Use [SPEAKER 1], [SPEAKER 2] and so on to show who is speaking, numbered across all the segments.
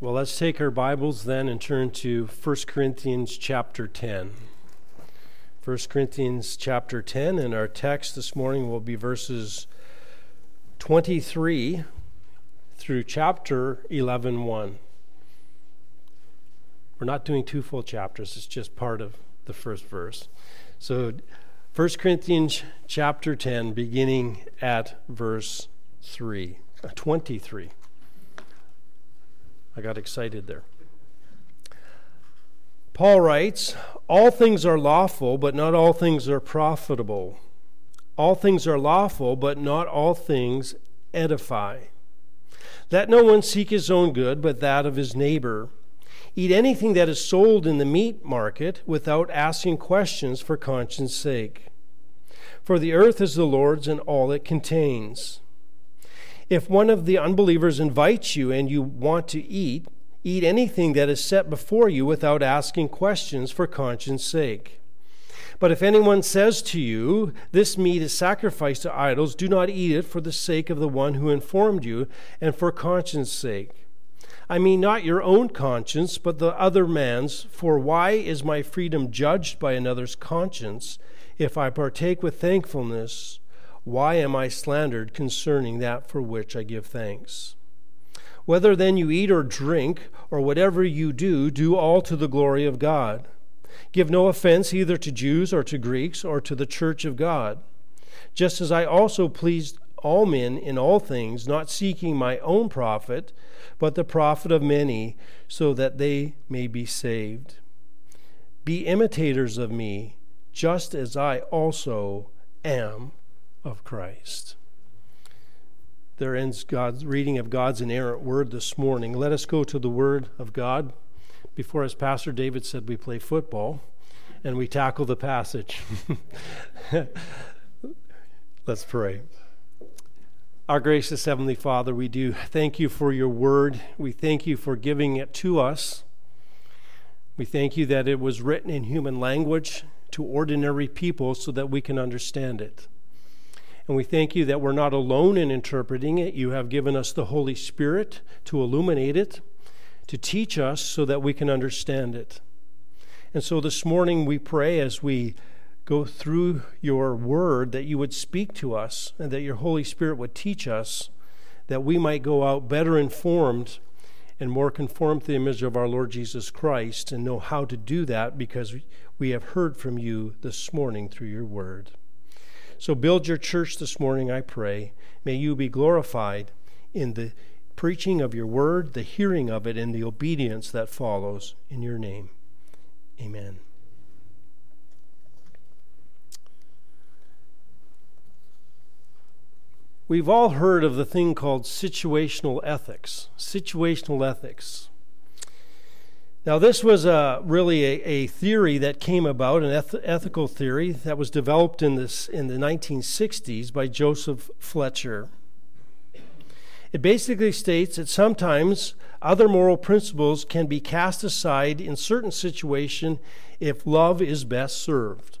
[SPEAKER 1] Well, let's take our Bibles then and turn to 1 Corinthians chapter 10. 1 Corinthians chapter 10, and our text this morning will be verses 23 through chapter 11 1. We're not doing two full chapters, it's just part of the first verse. So 1 Corinthians chapter 10, beginning at verse 3, uh, 23. I got excited there. Paul writes, All things are lawful, but not all things are profitable. All things are lawful, but not all things edify. Let no one seek his own good, but that of his neighbor. Eat anything that is sold in the meat market without asking questions for conscience sake. For the earth is the Lord's and all it contains. If one of the unbelievers invites you and you want to eat, eat anything that is set before you without asking questions for conscience sake. But if anyone says to you, This meat is sacrificed to idols, do not eat it for the sake of the one who informed you and for conscience sake. I mean, not your own conscience, but the other man's. For why is my freedom judged by another's conscience if I partake with thankfulness? Why am I slandered concerning that for which I give thanks? Whether then you eat or drink, or whatever you do, do all to the glory of God. Give no offense either to Jews or to Greeks or to the church of God, just as I also pleased all men in all things, not seeking my own profit, but the profit of many, so that they may be saved. Be imitators of me, just as I also am of Christ. There ends God's reading of God's inerrant word this morning. Let us go to the word of God. Before, as Pastor David said, we play football and we tackle the passage. Let's pray. Our gracious Heavenly Father, we do thank you for your word. We thank you for giving it to us. We thank you that it was written in human language to ordinary people so that we can understand it. And we thank you that we're not alone in interpreting it. You have given us the Holy Spirit to illuminate it, to teach us so that we can understand it. And so this morning we pray as we go through your word that you would speak to us and that your Holy Spirit would teach us that we might go out better informed and more conformed to the image of our Lord Jesus Christ and know how to do that because we have heard from you this morning through your word. So build your church this morning, I pray. May you be glorified in the preaching of your word, the hearing of it, and the obedience that follows in your name. Amen. We've all heard of the thing called situational ethics. Situational ethics. Now, this was a, really a, a, theory that came about, an eth- ethical theory that was developed in, this, in the 1960s by Joseph Fletcher. It basically states that sometimes other moral principles can be cast aside in certain situations if love is best served.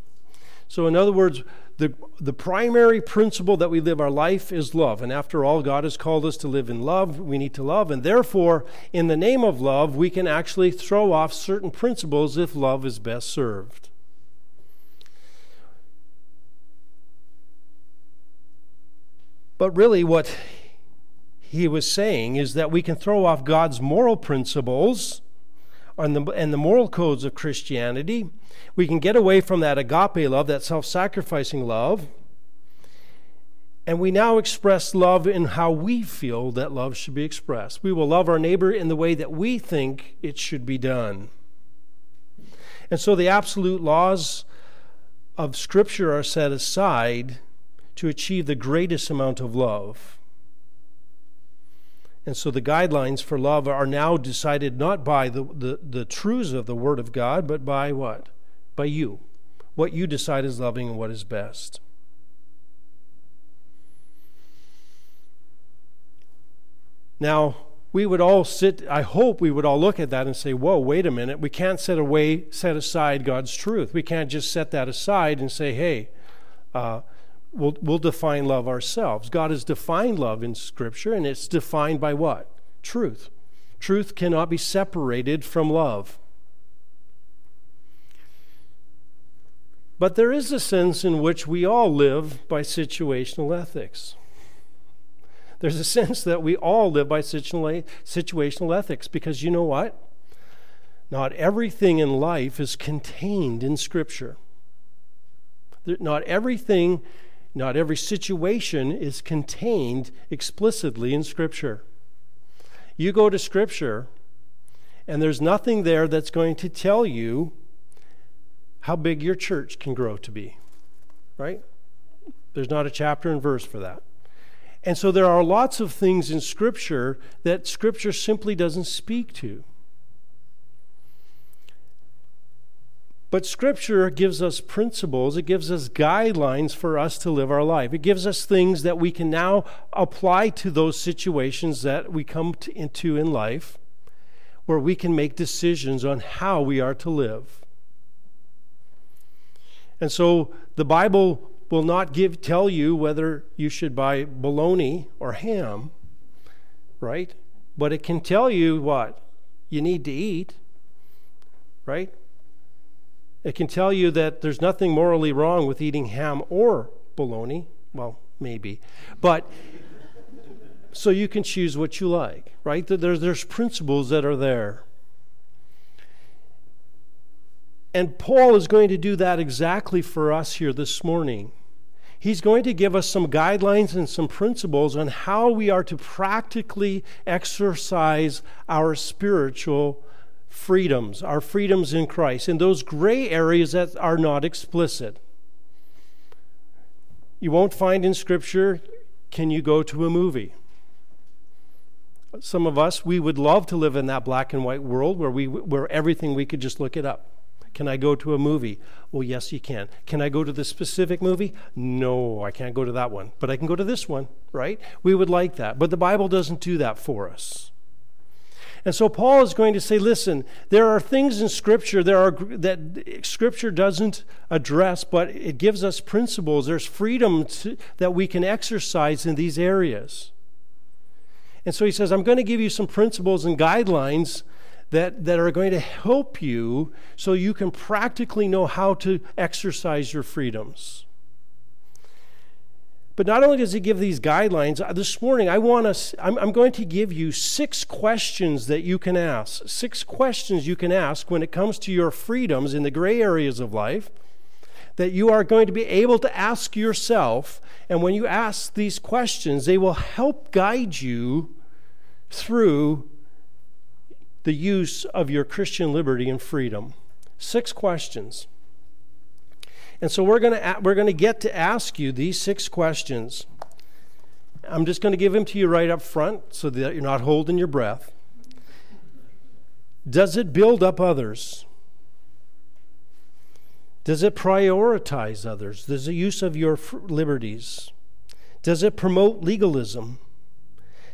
[SPEAKER 1] So, in other words, the, the primary principle that we live our life is love. And after all, God has called us to live in love. We need to love. And therefore, in the name of love, we can actually throw off certain principles if love is best served. But really, what he was saying is that we can throw off God's moral principles and the, and the moral codes of Christianity we can get away from that agape love, that self sacrificing love, and we now express love in how we feel that love should be expressed. We will love our neighbor in the way that we think it should be done. And so the absolute laws of Scripture are set aside to achieve the greatest amount of love. And so the guidelines for love are now decided not by the, the, the truths of the Word of God, but by what? by you, what you decide is loving and what is best. Now, we would all sit, I hope we would all look at that and say, whoa, wait a minute. We can't set away, set aside God's truth. We can't just set that aside and say, hey, uh, we'll, we'll define love ourselves. God has defined love in Scripture, and it's defined by what? Truth. Truth cannot be separated from love. But there is a sense in which we all live by situational ethics. There's a sense that we all live by situational ethics because you know what? Not everything in life is contained in Scripture. Not everything, not every situation is contained explicitly in Scripture. You go to Scripture, and there's nothing there that's going to tell you how big your church can grow to be, right? There's not a chapter and verse for that. And so there are lots of things in Scripture that Scripture simply doesn't speak to. But Scripture gives us principles, it gives us guidelines for us to live our life. It gives us things that we can now apply to those situations that we come to, into in life, where we can make decisions on how we are to live. And so the Bible will not give tell you whether you should buy bologna or ham, right? But it can tell you what you need to eat, right? It can tell you that there's nothing morally wrong with eating ham or bologna. Well, maybe. But so you can choose what you like, right? There's, there's principles that are there. And Paul is going to do that exactly for us here this morning. He's going to give us some guidelines and some principles on how we are to practically exercise our spiritual freedoms, our freedoms in Christ, in those gray areas that are not explicit. You won't find in Scripture, can you go to a movie? Some of us, we would love to live in that black and white world where, we, where everything we could just look it up. Can I go to a movie? Well, yes, you can. Can I go to the specific movie? No, I can't go to that one, but I can go to this one, right? We would like that. But the Bible doesn't do that for us. And so Paul is going to say, listen, there are things in Scripture there are, that Scripture doesn't address, but it gives us principles. There's freedom to, that we can exercise in these areas. And so he says, I'm going to give you some principles and guidelines that, that are going to help you so you can practically know how to exercise your freedoms. But not only does he give these guidelines, uh, this morning I want us, I'm, I'm, going to give you six questions that you can ask. Six questions you can ask when it comes to your freedoms in the gray areas of life that you are going to be able to ask yourself. And when you ask these questions, they will help guide you through the use of your Christian liberty and freedom. Six questions. And so we're going to we're going to get to ask you these six questions. I'm just going to give them to you right up front so that you're not holding your breath. Does it build up others? Does it prioritize others? Does it use of your liberties? Does it promote legalism?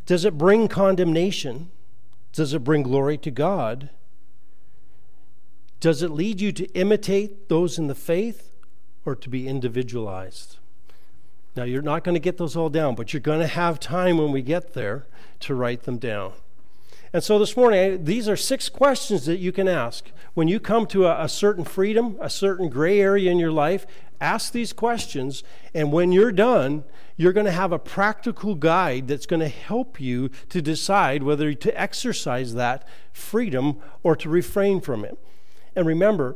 [SPEAKER 1] Does it bring condemnation? Does it bring glory to God? Does it lead you to imitate those in the faith or to be individualized? Now, you're not going to get those all down, but you're going to have time when we get there to write them down. And so this morning, these are six questions that you can ask. When you come to a, a, certain freedom, a certain gray area in your life, ask these questions. And when you're done, you're going to have a practical guide that's going to help you to decide whether to exercise that freedom or to refrain from it. And remember,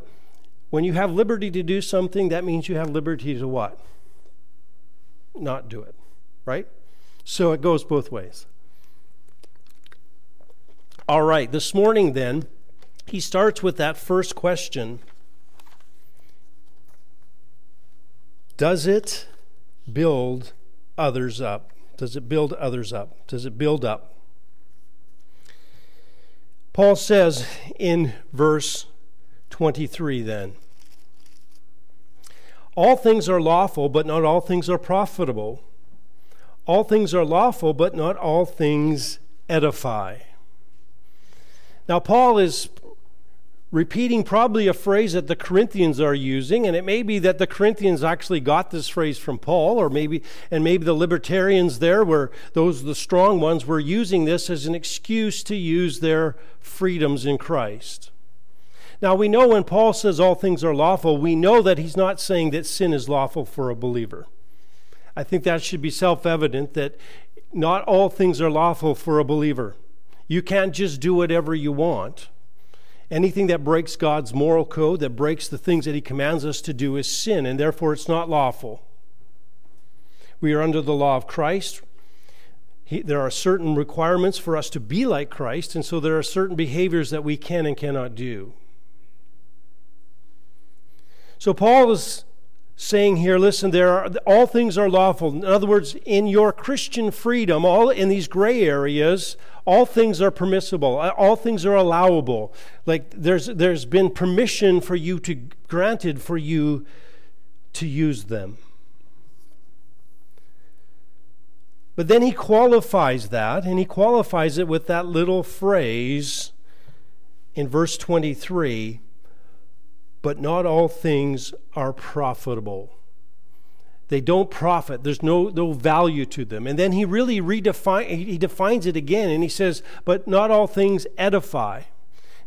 [SPEAKER 1] when you have liberty to do something, that means you have liberty to what? Not do it, right? So it goes both ways. All right, this morning then, he starts with that first question Does it build others up? Does it build others up? Does it build up? Paul says in verse 23 then All things are lawful, but not all things are profitable. All things are lawful, but not all things edify. Now, Paul is repeating probably a phrase that the Corinthians are using, and it may be that the Corinthians actually got this phrase from Paul, or maybe and maybe the libertarians there were those the strong ones were using this as an excuse to use their freedoms in Christ. Now we know when Paul says all things are lawful, we know that he's not saying that sin is lawful for a believer. I think that should be self-evident that not all things are lawful for a believer. You can't just do whatever you want. Anything that breaks God's moral code, that breaks the things that He commands us to do, is sin, and therefore it's not lawful. We are under the law of Christ. He, there are certain requirements for us to be like Christ, and so there are certain behaviors that we can and cannot do. So Paul is saying here, listen, there are all things are lawful. In other words, in your Christian freedom, all in these gray areas, all things are permissible. Uh, all things are allowable. Like there's there's been permission for you to granted for you to use them. But then he qualifies that, and he qualifies it with that little phrase in verse 23 but not all things are profitable. They don't profit. There's no, no value to them. And then he really redefine, he defines it again and he says, but not all things edify.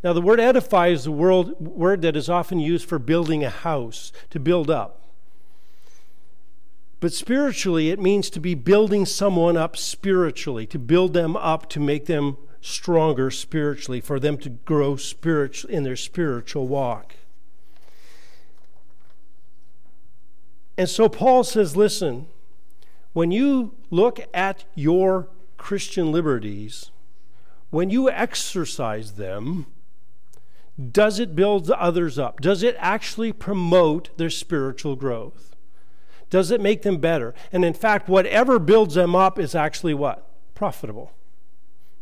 [SPEAKER 1] Now, the word edify is the word, word that is often used for building a house, to build up. But spiritually, it means to be building someone up spiritually, to build them up, to make them stronger spiritually, for them to grow spiritual in their spiritual walk. And so Paul says, listen, when you look at your Christian liberties, when you exercise them, does it build others up? Does it actually promote their spiritual growth? Does it make them better? And in fact, whatever builds them up is actually what? Profitable.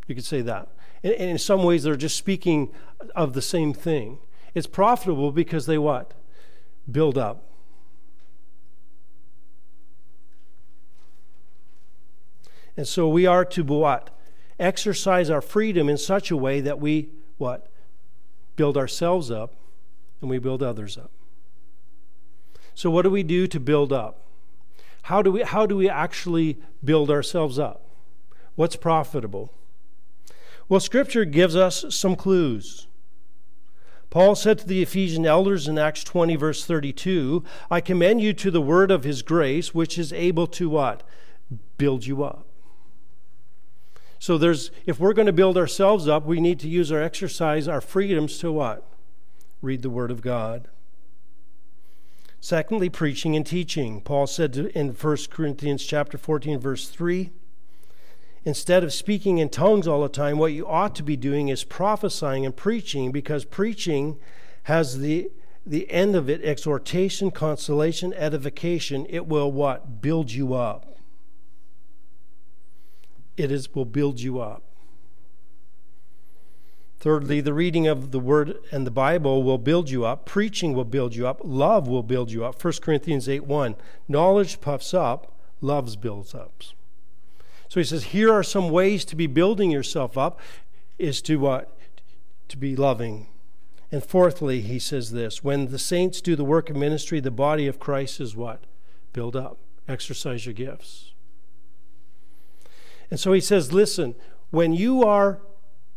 [SPEAKER 1] You could say that. And in some ways, they're just speaking of the same thing. It's profitable because they what? Build up. And so we are to what? Exercise our freedom in such a way that we what? Build ourselves up and we build others up. So what do we do to build up? How do we how do we actually build ourselves up? What's profitable? Well, scripture gives us some clues. Paul said to the Ephesian elders in Acts 20, verse 32, I commend you to the word of his grace, which is able to what? Build you up. So there's if we're going to build ourselves up, we need to use our exercise, our freedoms to what? Read the word of God. Secondly, preaching and teaching. Paul said in 1 Corinthians chapter 14 verse 3, instead of speaking in tongues all the time, what you ought to be doing is prophesying and preaching because preaching has the the end of it exhortation, consolation, edification. It will what? Build you up it is, will build you up. Thirdly, the reading of the Word and the Bible will build you up. Preaching will build you up. Love will build you up. 1 Corinthians 8 1. Knowledge puffs up, love builds up. So he says, here are some ways to be building yourself up, is to what? Uh, to be loving. And fourthly, he says this when the saints do the work of ministry, the body of Christ is what? Build up. Exercise your gifts. And so he says, listen, when you are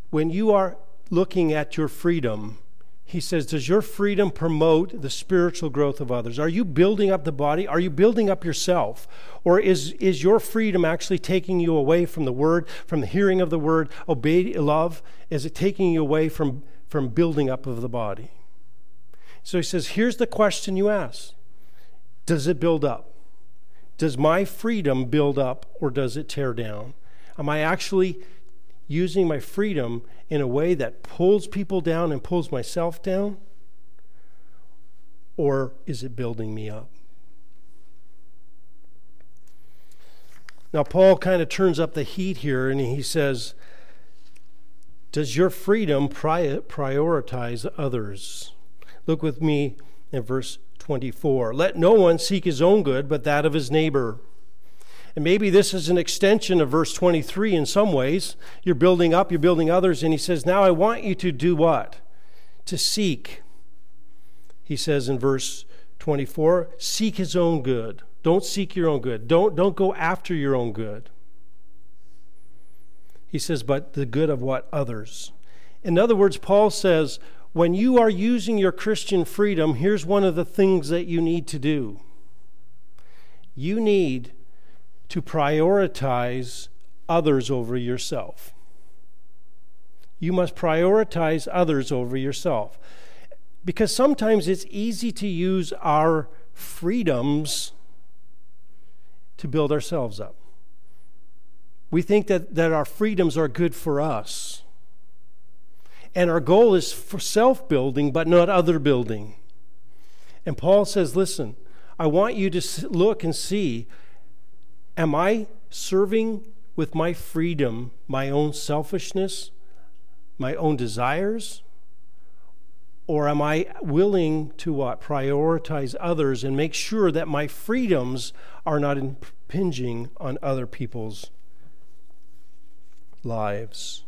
[SPEAKER 1] when you are looking at your freedom, he says, does your freedom promote the spiritual growth of others? Are you building up the body? Are you building up yourself? Or is, is your freedom actually taking you away from the word, from the hearing of the word, obey, love? Is it taking you away from, from building up of the body? So he says, here's the question you ask Does it build up? Does my freedom build up or does it tear down? Am I actually using my freedom in a way that pulls people down and pulls myself down? Or is it building me up? Now, Paul kind of turns up the heat here and he says, Does your freedom prioritize others? Look with me in verse 24. Let no one seek his own good, but that of his neighbor. And maybe this is an extension of verse 23 in some ways. You're building up, you're building others, and he says, Now I want you to do what? to seek. He says in verse 24, seek his own good. Don't seek your own good. Don't, don't go after your own good. He says, but the good of what? Others. In other words, Paul says, when you are using your Christian freedom, here's one of the things that you need to do. You need to prioritize others over yourself. You must prioritize others over yourself. Because sometimes it's easy to use our freedoms to build ourselves up. We think that, that our freedoms are good for us. And our goal is for self building, but not other building. And Paul says, listen, I want you to look and see am I serving with my freedom my own selfishness, my own desires? Or am I willing to what? Prioritize others and make sure that my freedoms are not impinging on other people's lives.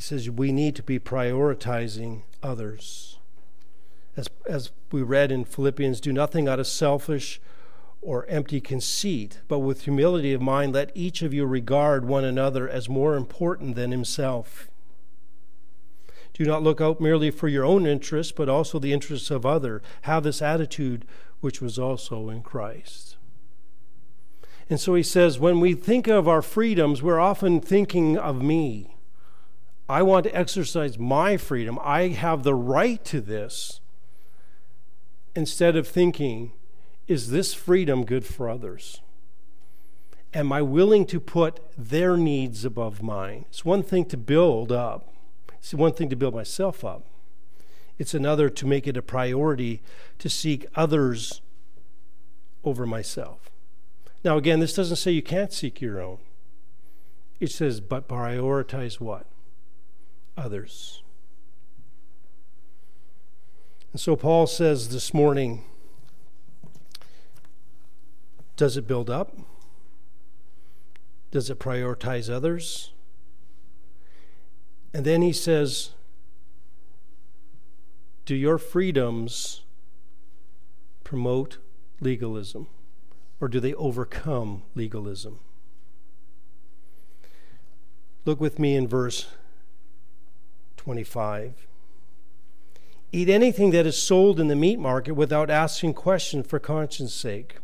[SPEAKER 1] He says we need to be prioritizing others. As, as we read in Philippians, do nothing out of selfish or empty conceit, but with humility of mind, let each of you regard one another as more important than himself. Do not look out merely for your own interests, but also the interests of other. Have this attitude which was also in Christ. And so he says, when we think of our freedoms, we're often thinking of me. I want to exercise my freedom. I have the right to this. Instead of thinking, is this freedom good for others? Am I willing to put their needs above mine? It's one thing to build up it's one thing to build myself up, it's another to make it a priority to seek others over myself. Now, again, this doesn't say you can't seek your own. It says, but prioritize what? Others. And so Paul says this morning does it build up? Does it prioritize others? And then he says, Do your freedoms promote legalism or do they overcome legalism? Look with me in verse 25. Eat anything that is sold in the meat market without asking questions for conscience sake.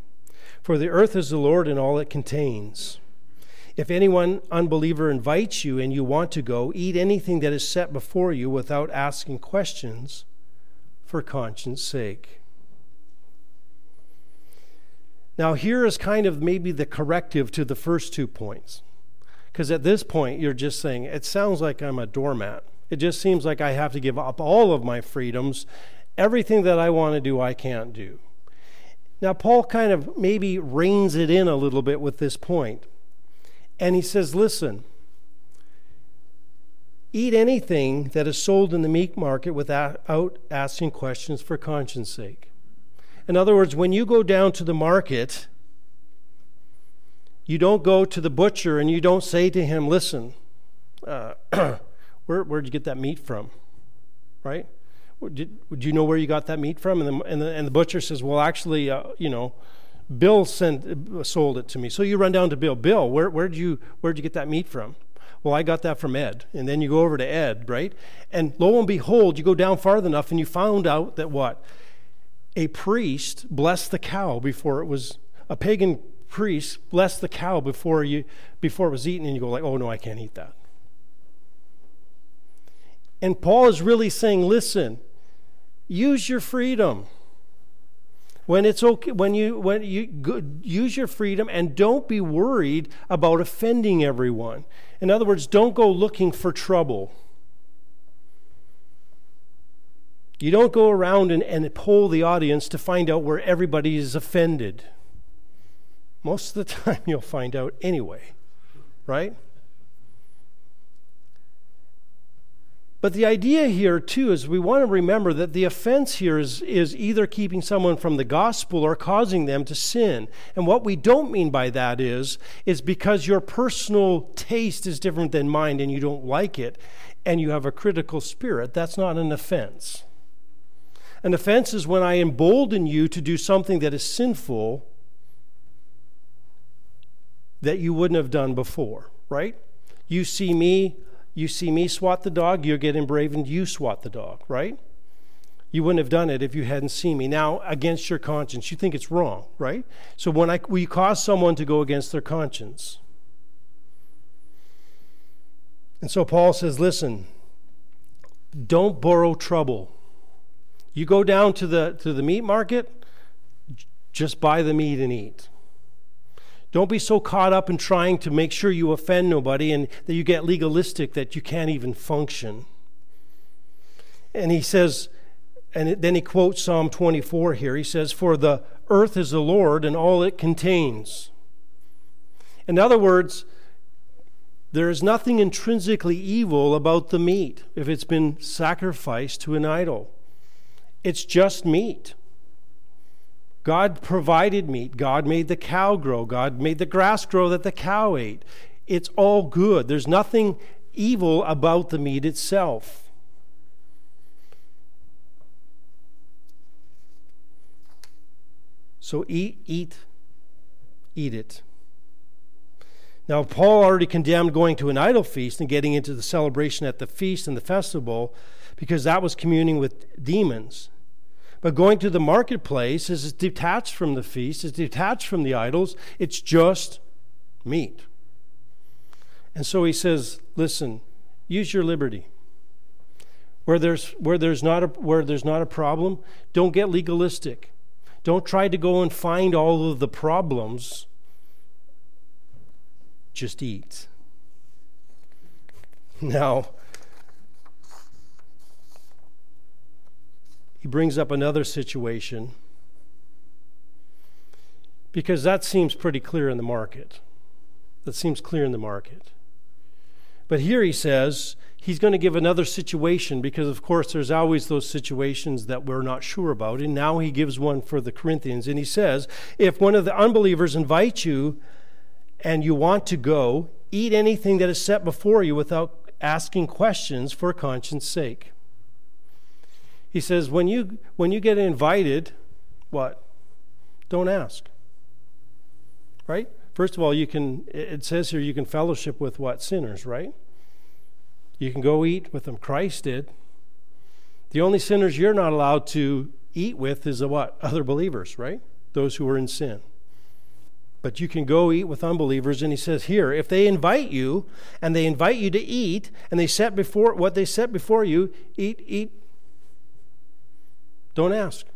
[SPEAKER 1] For the earth is the Lord and all it contains. If anyone unbeliever invites you and you want to go, eat anything that is set before you without asking questions for conscience sake. Now, here is kind of maybe the corrective to the first two points. Because at this point, you're just saying, it sounds like I'm a doormat. It just seems like I have to give up all of my freedoms. Everything that I want to do, I can't do. Now, Paul kind of maybe reins it in a little bit with this point. And he says, Listen, eat anything that is sold in the meat market without asking questions for conscience sake. In other words, when you go down to the market, you don't go to the butcher and you don't say to him, Listen, uh, where, where'd you get that meat from? Right? Did, would you know where you got that meat from? And the, and the, and the butcher says, Well, actually, uh, you know, Bill sent, sold it to me. So you run down to Bill. Bill, where, where'd, you, where'd you get that meat from? Well, I got that from Ed. And then you go over to Ed, right? And lo and behold, you go down far enough and you found out that what? A priest blessed the cow before it was, a pagan priest blessed the cow before, you, before it was eaten. And you go like, oh no, I can't eat that. And Paul is really saying, listen, use your freedom. When it's okay when you when you use your freedom and don't be worried about offending everyone. In other words don't go looking for trouble. You don't go around and, and poll the audience to find out where everybody is offended. Most of the time you'll find out anyway right But the idea here, too, is we want to remember that the offense here is, is either keeping someone from the gospel or causing them to sin. And what we don't mean by that is, is because your personal taste is different than mine and you don't like it and you have a critical spirit, that's not an offense. An offense is when I embolden you to do something that is sinful that you wouldn't have done before, right? You see me you see me swat the dog, you're getting brave and you swat the dog, right? You wouldn't have done it if you hadn't seen me. Now, against your conscience, you think it's wrong, right? So when I we cause someone to go against their conscience. And so Paul says, listen, don't borrow trouble. You go down to the to the meat market, just buy the meat and eat. Don't be so caught up in trying to make sure you offend nobody and that you get legalistic that you can't even function. And he says, and then he quotes Psalm 24 here. He says, For the earth is the Lord and all it contains. In other words, there is nothing intrinsically evil about the meat if it's been sacrificed to an idol. It's just meat. God provided meat. God made the cow grow. God made the grass grow that the cow ate. It's all good. There's nothing evil about the meat itself. So eat, eat, eat it. Now, Paul already condemned going to an idol feast and getting into the celebration at the feast and the festival because that was communing with demons. But going to the marketplace is detached from the feast, it's detached from the idols, it's just meat. And so he says, listen, use your liberty. Where there's, where, there's not a, where there's not a problem, don't get legalistic. Don't try to go and find all of the problems. Just eat. Now, he brings up another situation because that seems pretty clear in the market. That seems clear in the market. But here he says he's going to give another situation because, of course, there's always those situations that we're not sure about. And now he gives one for the Corinthians. And he says, if one of the unbelievers invites you and you want to go, eat anything that is set before you without asking questions for conscience sake. He says, when you, when you get invited, what? Don't ask. Right? First of all, you can, it says here you can fellowship with what? Sinners, right? You can go eat with them. Christ did. The only sinners you're not allowed to eat with is the what? Other believers, right? Those who are in sin. But you can go eat with unbelievers, and he says here, if they invite you and they invite you to eat, and they set before what they set before you, eat, eat don't ask.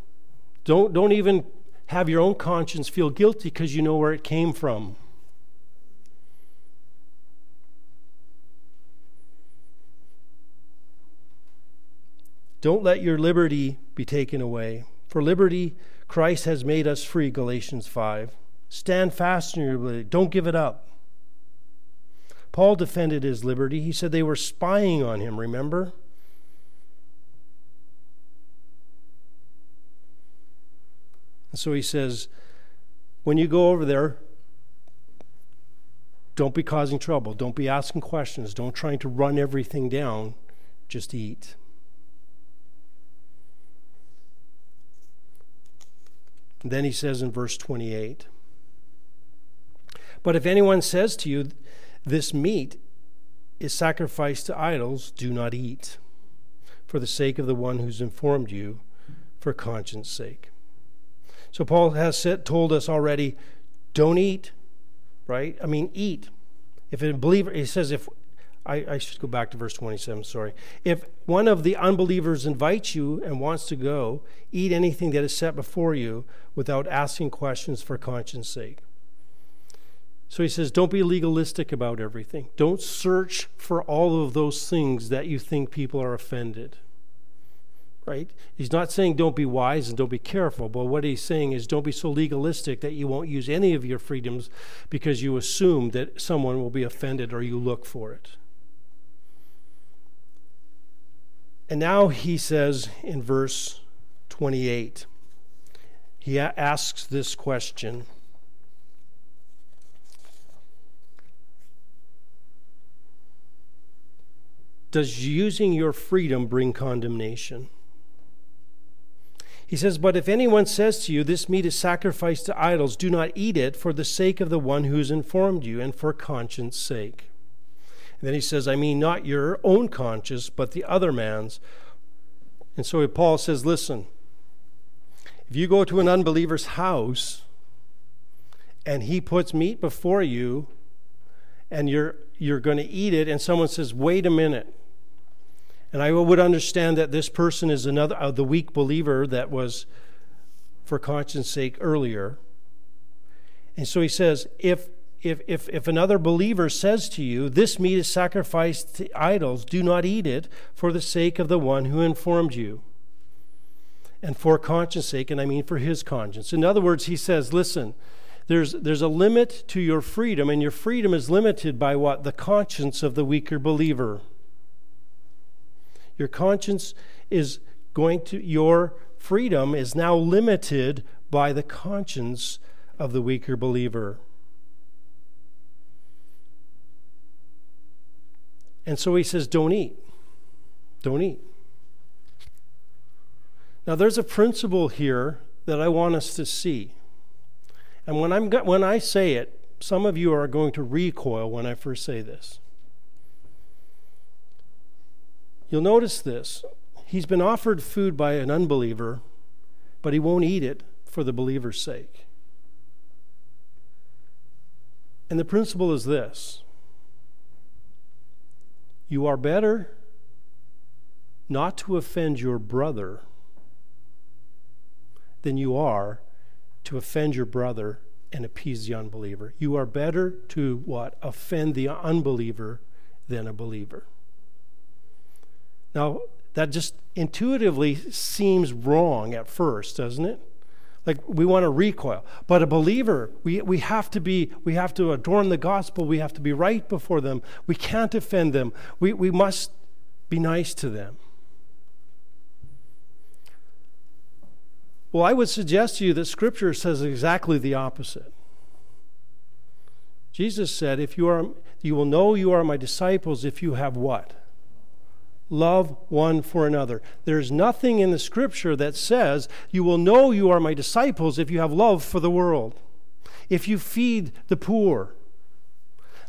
[SPEAKER 1] Don't, don't even have your own conscience feel guilty because you know where it came from. Don't let your liberty be taken away. For liberty, Christ has made us free, Galatians 5. Stand fast in your liberty. Don't give it up. Paul defended his liberty. He said they were spying on him, remember? And so he says, when you go over there, don't be causing trouble. Don't be asking questions. Don't trying to run everything down. Just eat. And then he says in verse 28 But if anyone says to you, This meat is sacrificed to idols, do not eat, for the sake of the one who's informed you, for conscience sake. So Paul has said, told us already, don't eat, right? I mean, eat. If a believer, he says, if I, I should go back to verse 27, sorry. If one of the unbelievers invites you and wants to go, eat anything that is set before you without asking questions for conscience sake. So he says, don't be legalistic about everything. Don't search for all of those things that you think people are offended right? He's not saying don't be wise and don't be careful, but what he's saying is don't be so legalistic that you won't use any of your freedoms because you assume that someone will be offended or you look for it. And now he says in verse 28, he asks this question. Does using your freedom bring condemnation? He says, But if anyone says to you, This meat is sacrificed to idols, do not eat it for the sake of the one who has informed you and for conscience sake. And then he says, I mean not your own conscience, but the other man's. And so Paul says, Listen, if you go to an unbeliever's house and he puts meat before you and you're, you're going to eat it, and someone says, Wait a minute, and I would understand that this person is another uh, the weak believer that was for conscience sake earlier. And so he says, if if, if, if another believer says to you, This meat is sacrificed to idols, do not eat it for the sake of the one who informed you. And for conscience sake, and I mean for his conscience. In other words, he says, Listen, there's, there's a limit to your freedom, and your freedom is limited by what? The conscience of the weaker believer. Your conscience is going to, your freedom is now limited by the conscience of the weaker believer. And so he says, Don't eat. Don't eat. Now, there's a principle here that I want us to see. And when, I'm, when I say it, some of you are going to recoil when I first say this. You'll notice this. He's been offered food by an unbeliever, but he won't eat it for the believer's sake. And the principle is this you are better not to offend your brother than you are to offend your brother and appease the unbeliever. You are better to what? Offend the unbeliever than a believer. Now, that just intuitively seems wrong at first, doesn't it? Like we want to recoil. But a believer, we, we have to be, we have to adorn the gospel, we have to be right before them. We can't offend them. We, we must be nice to them. Well, I would suggest to you that Scripture says exactly the opposite. Jesus said, if you are you will know you are my disciples if you have what? Love one for another. There's nothing in the scripture that says you will know you are my disciples if you have love for the world, if you feed the poor.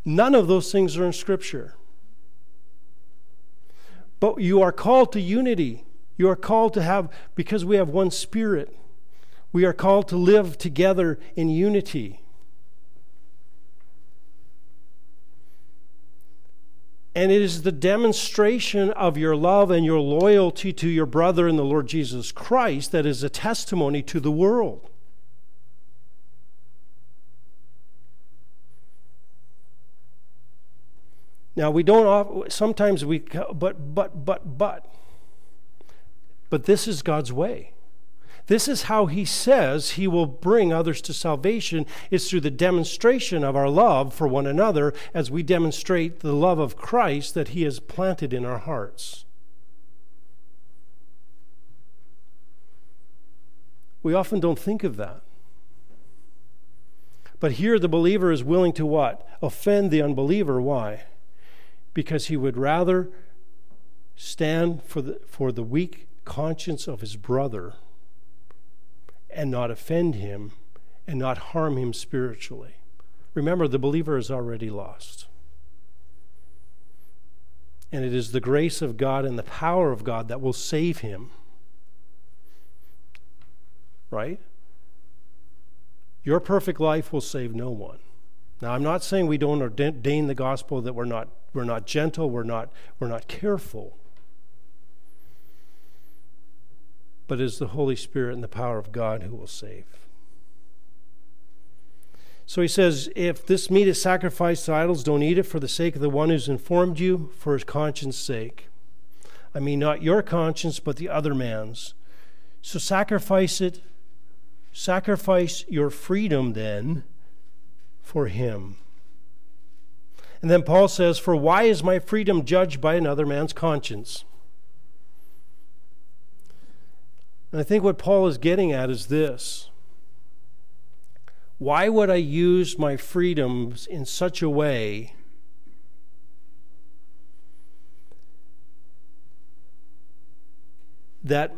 [SPEAKER 1] None of those things are in scripture. But you are called to unity. You are called to have, because we have one spirit, we are called to live together in unity. And it is the demonstration of your love and your loyalty to your brother in the Lord Jesus Christ that is a testimony to the world. Now we don't sometimes we but but but but but this is God's way. This is how he says he will bring others to salvation is through the demonstration of our love for one another as we demonstrate the love of Christ that he has planted in our hearts. We often don't think of that. But here the believer is willing to what? Offend the unbeliever. Why? Because he would rather stand for the, for the weak conscience of his brother and not offend him and not harm him spiritually. Remember, the believer is already lost. And it is the grace of God and the power of God that will save him. Right? Your perfect life will save no one. Now, I'm not saying we don't ordain the gospel that we're not, we're not gentle, we're not, we're not careful. But it is the Holy Spirit and the power of God who will save. So he says, If this meat is sacrificed to idols, don't eat it for the sake of the one who's informed you, for his conscience' sake. I mean, not your conscience, but the other man's. So sacrifice it. Sacrifice your freedom then for him. And then Paul says, For why is my freedom judged by another man's conscience? And I think what Paul is getting at is this why would I use my freedoms in such a way that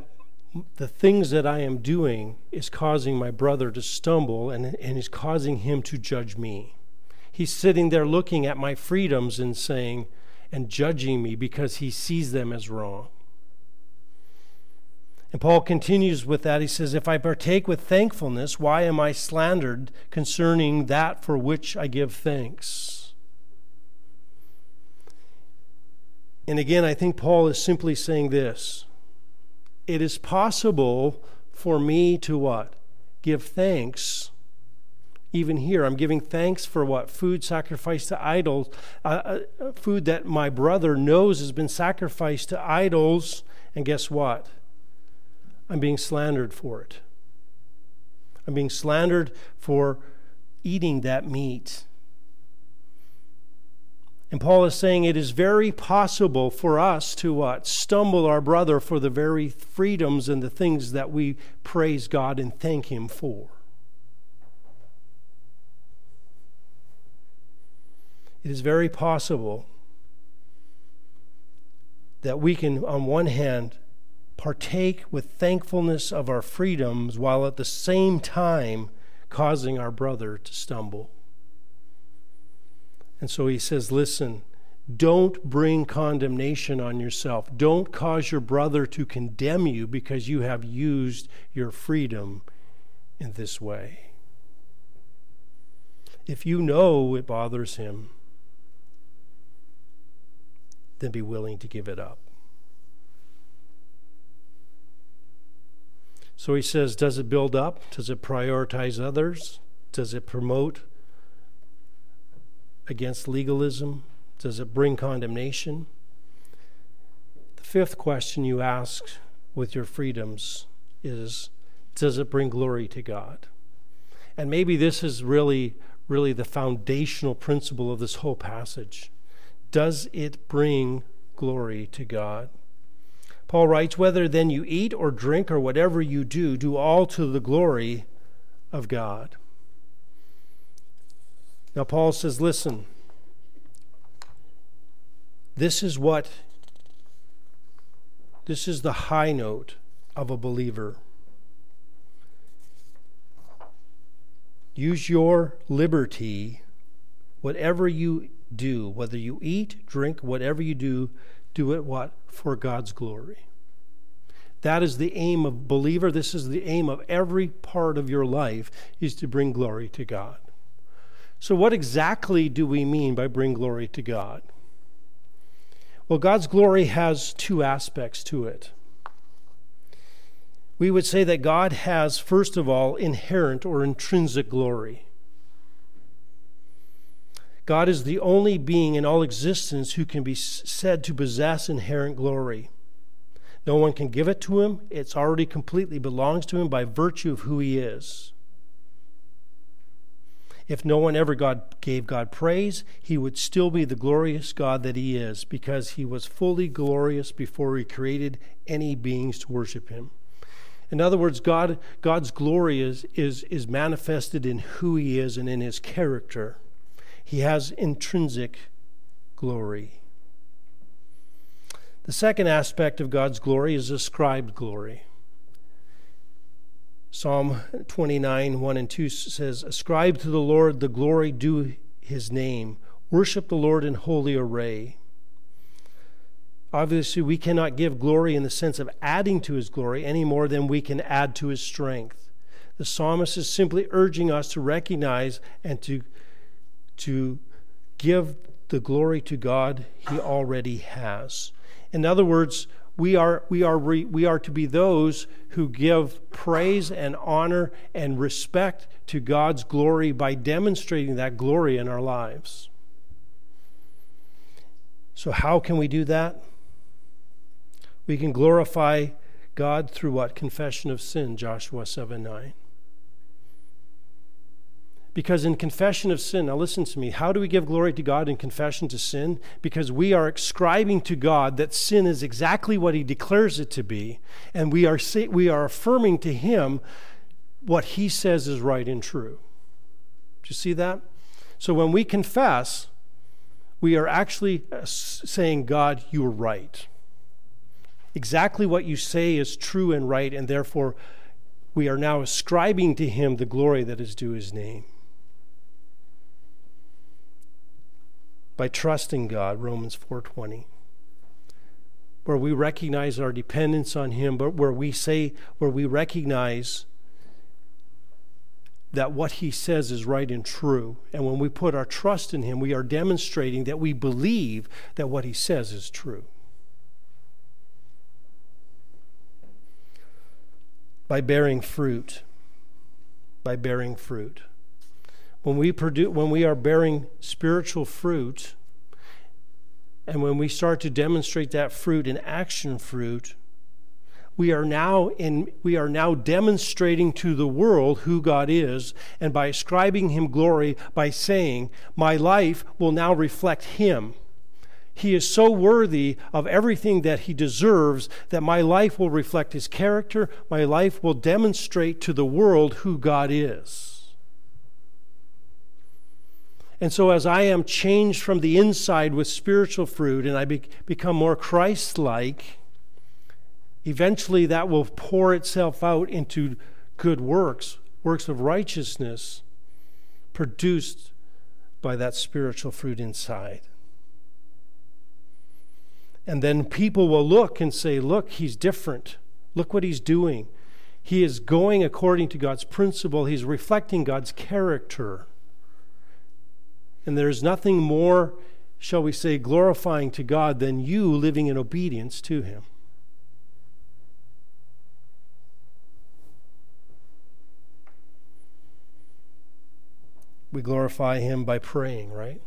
[SPEAKER 1] the things that I am doing is causing my brother to stumble and, and is causing him to judge me? He's sitting there looking at my freedoms and saying, and judging me because he sees them as wrong. And Paul continues with that. He says, If I partake with thankfulness, why am I slandered concerning that for which I give thanks? And again, I think Paul is simply saying this it is possible for me to what? Give thanks. Even here, I'm giving thanks for what? Food sacrificed to idols, uh, uh, food that my brother knows has been sacrificed to idols. And guess what? I'm being slandered for it. I'm being slandered for eating that meat. And Paul is saying it is very possible for us to what? Stumble our brother for the very freedoms and the things that we praise God and thank Him for. It is very possible that we can, on one hand, partake with thankfulness of our freedoms while at the same time causing our brother to stumble. And so he says, Listen, don't bring condemnation on yourself. Don't cause your brother to condemn you because you have used your freedom in this way. If you know it bothers him, then be willing to give it up. So he says, does it build up? Does it prioritize others? Does it promote against legalism? Does it bring condemnation? The fifth question you ask with your freedoms is Does it bring glory to God? And maybe this is really, really the foundational principle of this whole passage. Does it bring glory to God? Paul writes, Whether then you eat or drink or whatever you do, do all to the glory of God. Now, Paul says, Listen, this is what, this is the high note of a believer. Use your liberty, whatever you do, whether you eat, drink, whatever you do, do it what? For God's glory. That is the aim of believer. This is the aim of every part of your life is to bring glory to God. So what exactly do we mean by bring glory to God? Well, God's glory has two aspects to it. We would say that God has, first of all, inherent or intrinsic glory. God is the only being in all existence who can be said to possess inherent glory. No one can give it to him. It's already completely belongs to him by virtue of who he is. If no one ever God gave God praise, he would still be the glorious God that he is because he was fully glorious before he created any beings to worship him. In other words, God, God's glory is, is, is manifested in who he is and in his character. He has intrinsic glory. The second aspect of God's glory is ascribed glory. Psalm 29, 1 and 2 says, Ascribe to the Lord the glory due his name. Worship the Lord in holy array. Obviously, we cannot give glory in the sense of adding to his glory any more than we can add to his strength. The psalmist is simply urging us to recognize and to to give the glory to God he already has. In other words, we are, we, are re, we are to be those who give praise and honor and respect to God's glory by demonstrating that glory in our lives. So, how can we do that? We can glorify God through what? Confession of sin, Joshua 7 9. Because in confession of sin, now listen to me, how do we give glory to God in confession to sin? Because we are ascribing to God that sin is exactly what He declares it to be, and we are, we are affirming to Him what He says is right and true. Do you see that? So when we confess, we are actually uh, saying, God, you are right. Exactly what you say is true and right, and therefore we are now ascribing to Him the glory that is due His name. By trusting God, Romans 4:20. Where we recognize our dependence on him, but where we say where we recognize that what he says is right and true. And when we put our trust in him, we are demonstrating that we believe that what he says is true. By bearing fruit. By bearing fruit. When we, produce, when we are bearing spiritual fruit, and when we start to demonstrate that fruit in action fruit, we are now in we are now demonstrating to the world who God is and by ascribing him glory by saying my life will now reflect him. He is so worthy of everything that he deserves that my life will reflect his character my life will demonstrate to the world who God is and so, as I am changed from the inside with spiritual fruit and I be- become more Christ like, eventually that will pour itself out into good works, works of righteousness produced by that spiritual fruit inside. And then people will look and say, Look, he's different. Look what he's doing. He is going according to God's principle, he's reflecting God's character. And there's nothing more, shall we say, glorifying to God than you living in obedience to Him. We glorify Him by praying, right?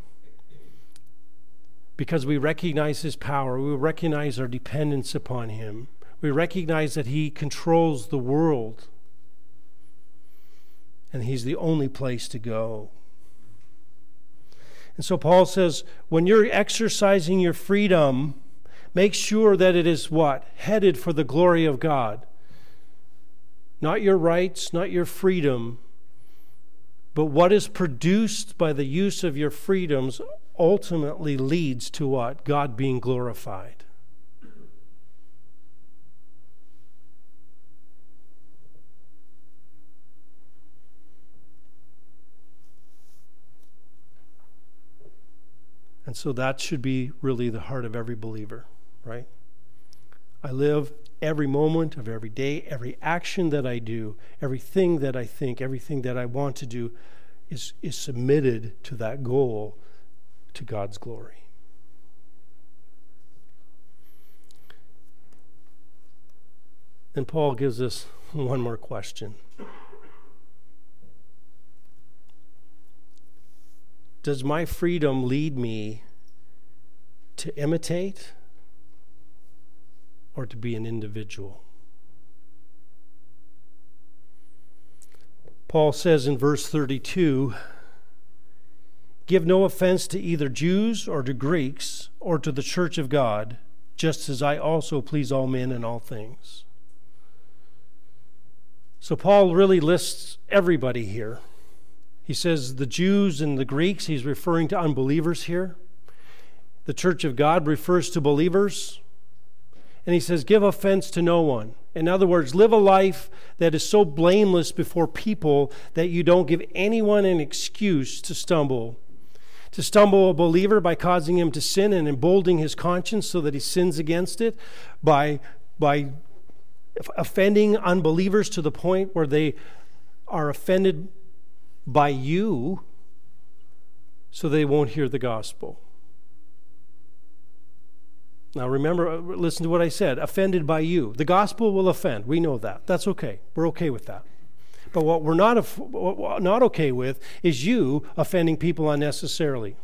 [SPEAKER 1] Because we recognize His power, we recognize our dependence upon Him, we recognize that He controls the world, and He's the only place to go. And so Paul says, when you're exercising your freedom, make sure that it is what? Headed for the glory of God. Not your rights, not your freedom, but what is produced by the use of your freedoms ultimately leads to what? God being glorified. And so that should be really the heart of every believer, right? I live every moment of every day, every action that I do, everything that I think, everything that I want to do is, is submitted to that goal to God's glory. Then Paul gives us one more question. Does my freedom lead me to imitate or to be an individual? Paul says in verse 32 Give no offense to either Jews or to Greeks or to the church of God, just as I also please all men in all things. So Paul really lists everybody here. He says the Jews and the Greeks, he's referring to unbelievers here. The church of God refers to believers. And he says, Give offense to no one. In other words, live a life that is so blameless before people that you don't give anyone an excuse to stumble. To stumble a believer by causing him to sin and emboldening his conscience so that he sins against it, by, by offending unbelievers to the point where they are offended by you so they won't hear the gospel. Now, remember, uh, listen to what I said offended by you. The gospel will offend. We know that. That's okay. We're okay with that. But what we're not, what we're not okay with is you offending people unnecessarily.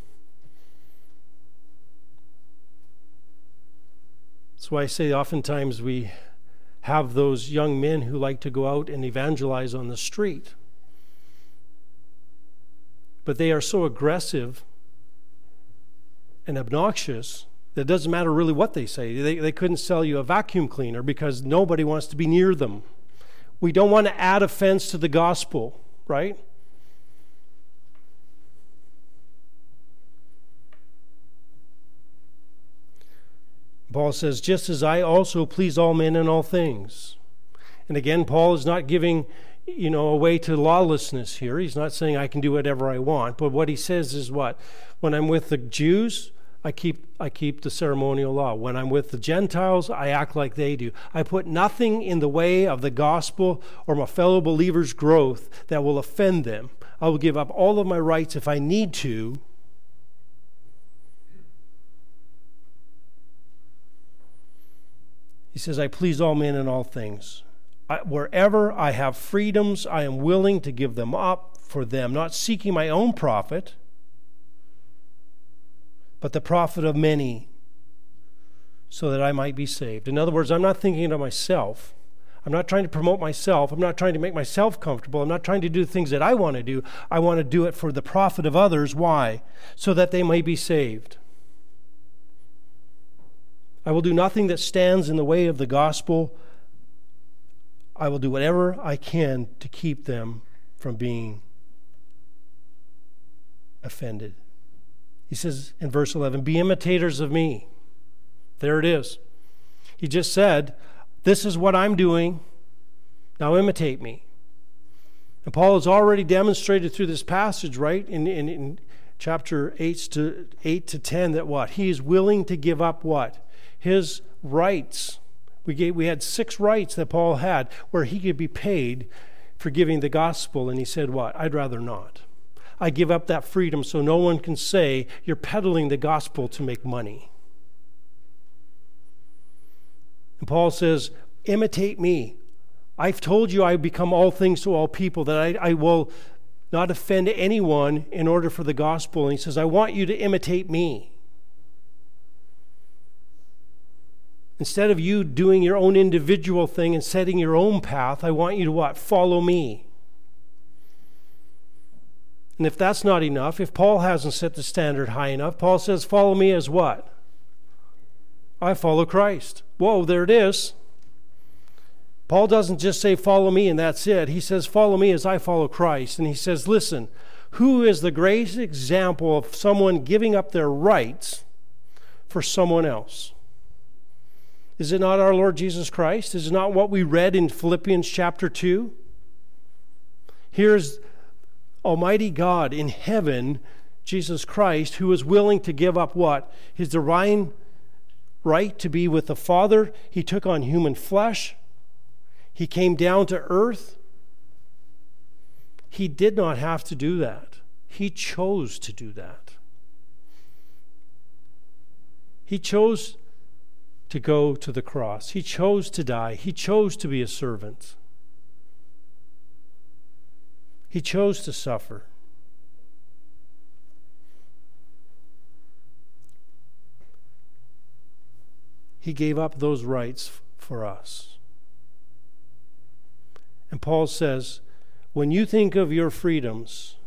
[SPEAKER 1] That's why I say oftentimes we have those young men who like to go out and evangelize on the street. But they are so aggressive and obnoxious that it doesn't matter really what they say. They, they couldn't sell you a vacuum cleaner because nobody wants to be near them. We don't want to add offense to the gospel, right? Paul says, just as I also please all men in all things. And again, Paul is not giving, you know, a way to lawlessness here. He's not saying I can do whatever I want. But what he says is what? When I'm with the Jews, I keep, I keep the ceremonial law. When I'm with the Gentiles, I act like they do. I put nothing in the way of the gospel or my fellow believers' growth that will offend them. I will give up all of my rights if I need to He says, I please all men in all things. I, wherever I have freedoms, I am willing to give them up for them, not seeking my own profit, but the profit of many, so that I might be saved. In other words, I'm not thinking of myself. I'm not trying to promote myself. I'm not trying to make myself comfortable. I'm not trying to do things that I want to do. I want to do it for the profit of others. Why? So that they may be saved. I will do nothing that stands in the way of the gospel. I will do whatever I can to keep them from being offended. He says in verse 11, Be imitators of me. There it is. He just said, This is what I'm doing. Now imitate me. And Paul has already demonstrated through this passage, right, in, in, in chapter 8 to, 8 to 10, that what? He is willing to give up what? his rights. We, gave, we had six rights that Paul had where he could be paid for giving the gospel, and he said, What? I'd rather not. I give up that freedom so no one can say you're peddling the gospel to make money. And Paul says, Imitate me. I've told you I become all things to all people, that I, I will not offend anyone in order for the gospel. And he says, I want you to imitate me. Instead of you doing your own individual thing and setting your own path, I want you to what? Follow me. And if that's not enough, if Paul hasn't set the standard high enough, Paul says, Follow me as what? I follow Christ. Whoa, there it is. Paul doesn't just say, Follow me, and that's it. He says, Follow me as I follow Christ. And he says, Listen, who is the greatest example of someone giving up their rights for someone else? Is it not our Lord Jesus Christ? Is it not what we read in Philippians chapter 2? Here's Almighty God in heaven, Jesus Christ, who was willing to give up what? His divine right to be with the Father. He took on human flesh. He came down to earth. He did not have to do that. He chose to do that. He chose to go to the cross. He chose to die. He chose to be a servant. He chose to suffer. He gave up those rights for us. And Paul says, when you think of your freedoms,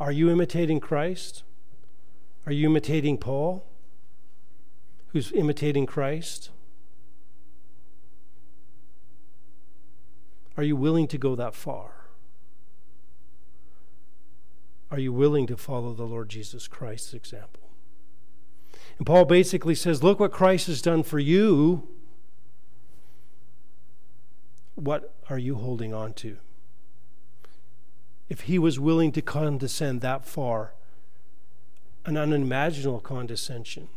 [SPEAKER 1] are you imitating Christ? Are you imitating Paul? Who's imitating Christ? Are you willing to go that far? Are you willing to follow the Lord Jesus Christ's example? And Paul basically says, Look what Christ has done for you. What are you holding on to? If he was willing to condescend that far, an unimaginable condescension,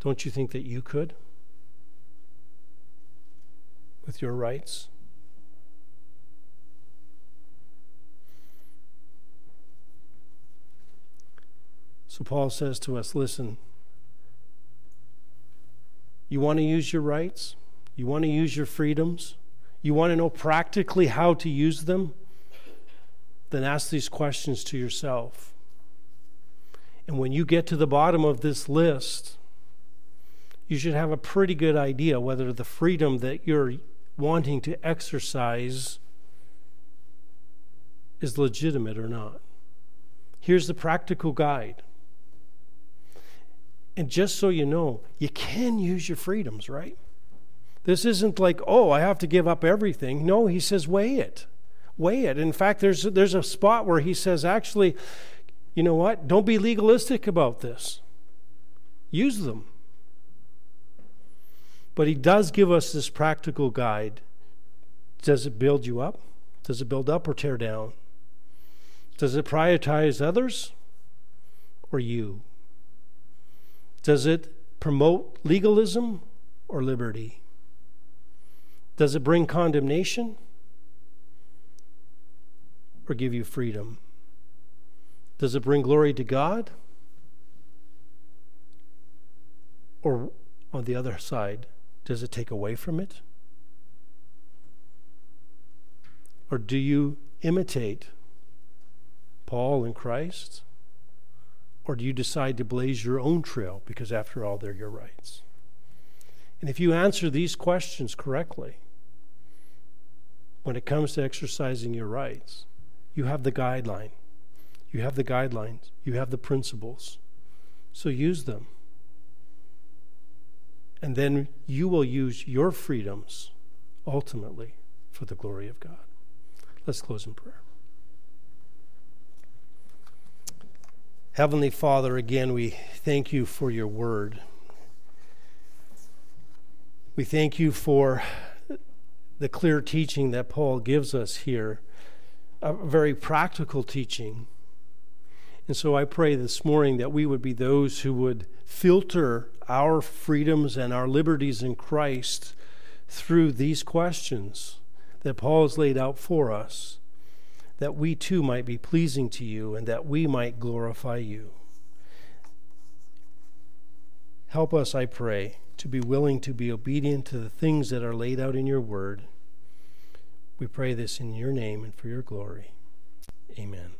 [SPEAKER 1] don't you think that you could? With your rights? So Paul says to us listen, you want to use your rights? You want to use your freedoms? You want to know practically how to use them? Then ask these questions to yourself. And when you get to the bottom of this list, you should have a pretty good idea whether the freedom that you're wanting to exercise is legitimate or not. Here's the practical guide. And just so you know, you can use your freedoms, right? This isn't like, oh, I have to give up everything. No, he says, weigh it. Weigh it. In fact, there's, there's a spot where he says, actually, you know what? Don't be legalistic about this. Use them. But he does give us this practical guide. Does it build you up? Does it build up or tear down? Does it prioritize others or you? Does it promote legalism or liberty? Does it bring condemnation or give you freedom? Does it bring glory to God? Or on the other side, does it take away from it? Or do you imitate Paul and Christ? Or do you decide to blaze your own trail because, after all, they're your rights? And if you answer these questions correctly, when it comes to exercising your rights, you have the guideline. You have the guidelines. You have the principles. So use them. And then you will use your freedoms ultimately for the glory of God. Let's close in prayer. Heavenly Father, again, we thank you for your word. We thank you for the clear teaching that Paul gives us here, a very practical teaching. And so I pray this morning that we would be those who would filter our freedoms and our liberties in Christ through these questions that Paul has laid out for us, that we too might be pleasing to you and that we might glorify you. Help us, I pray, to be willing to be obedient to the things that are laid out in your word. We pray this in your name and for your glory. Amen.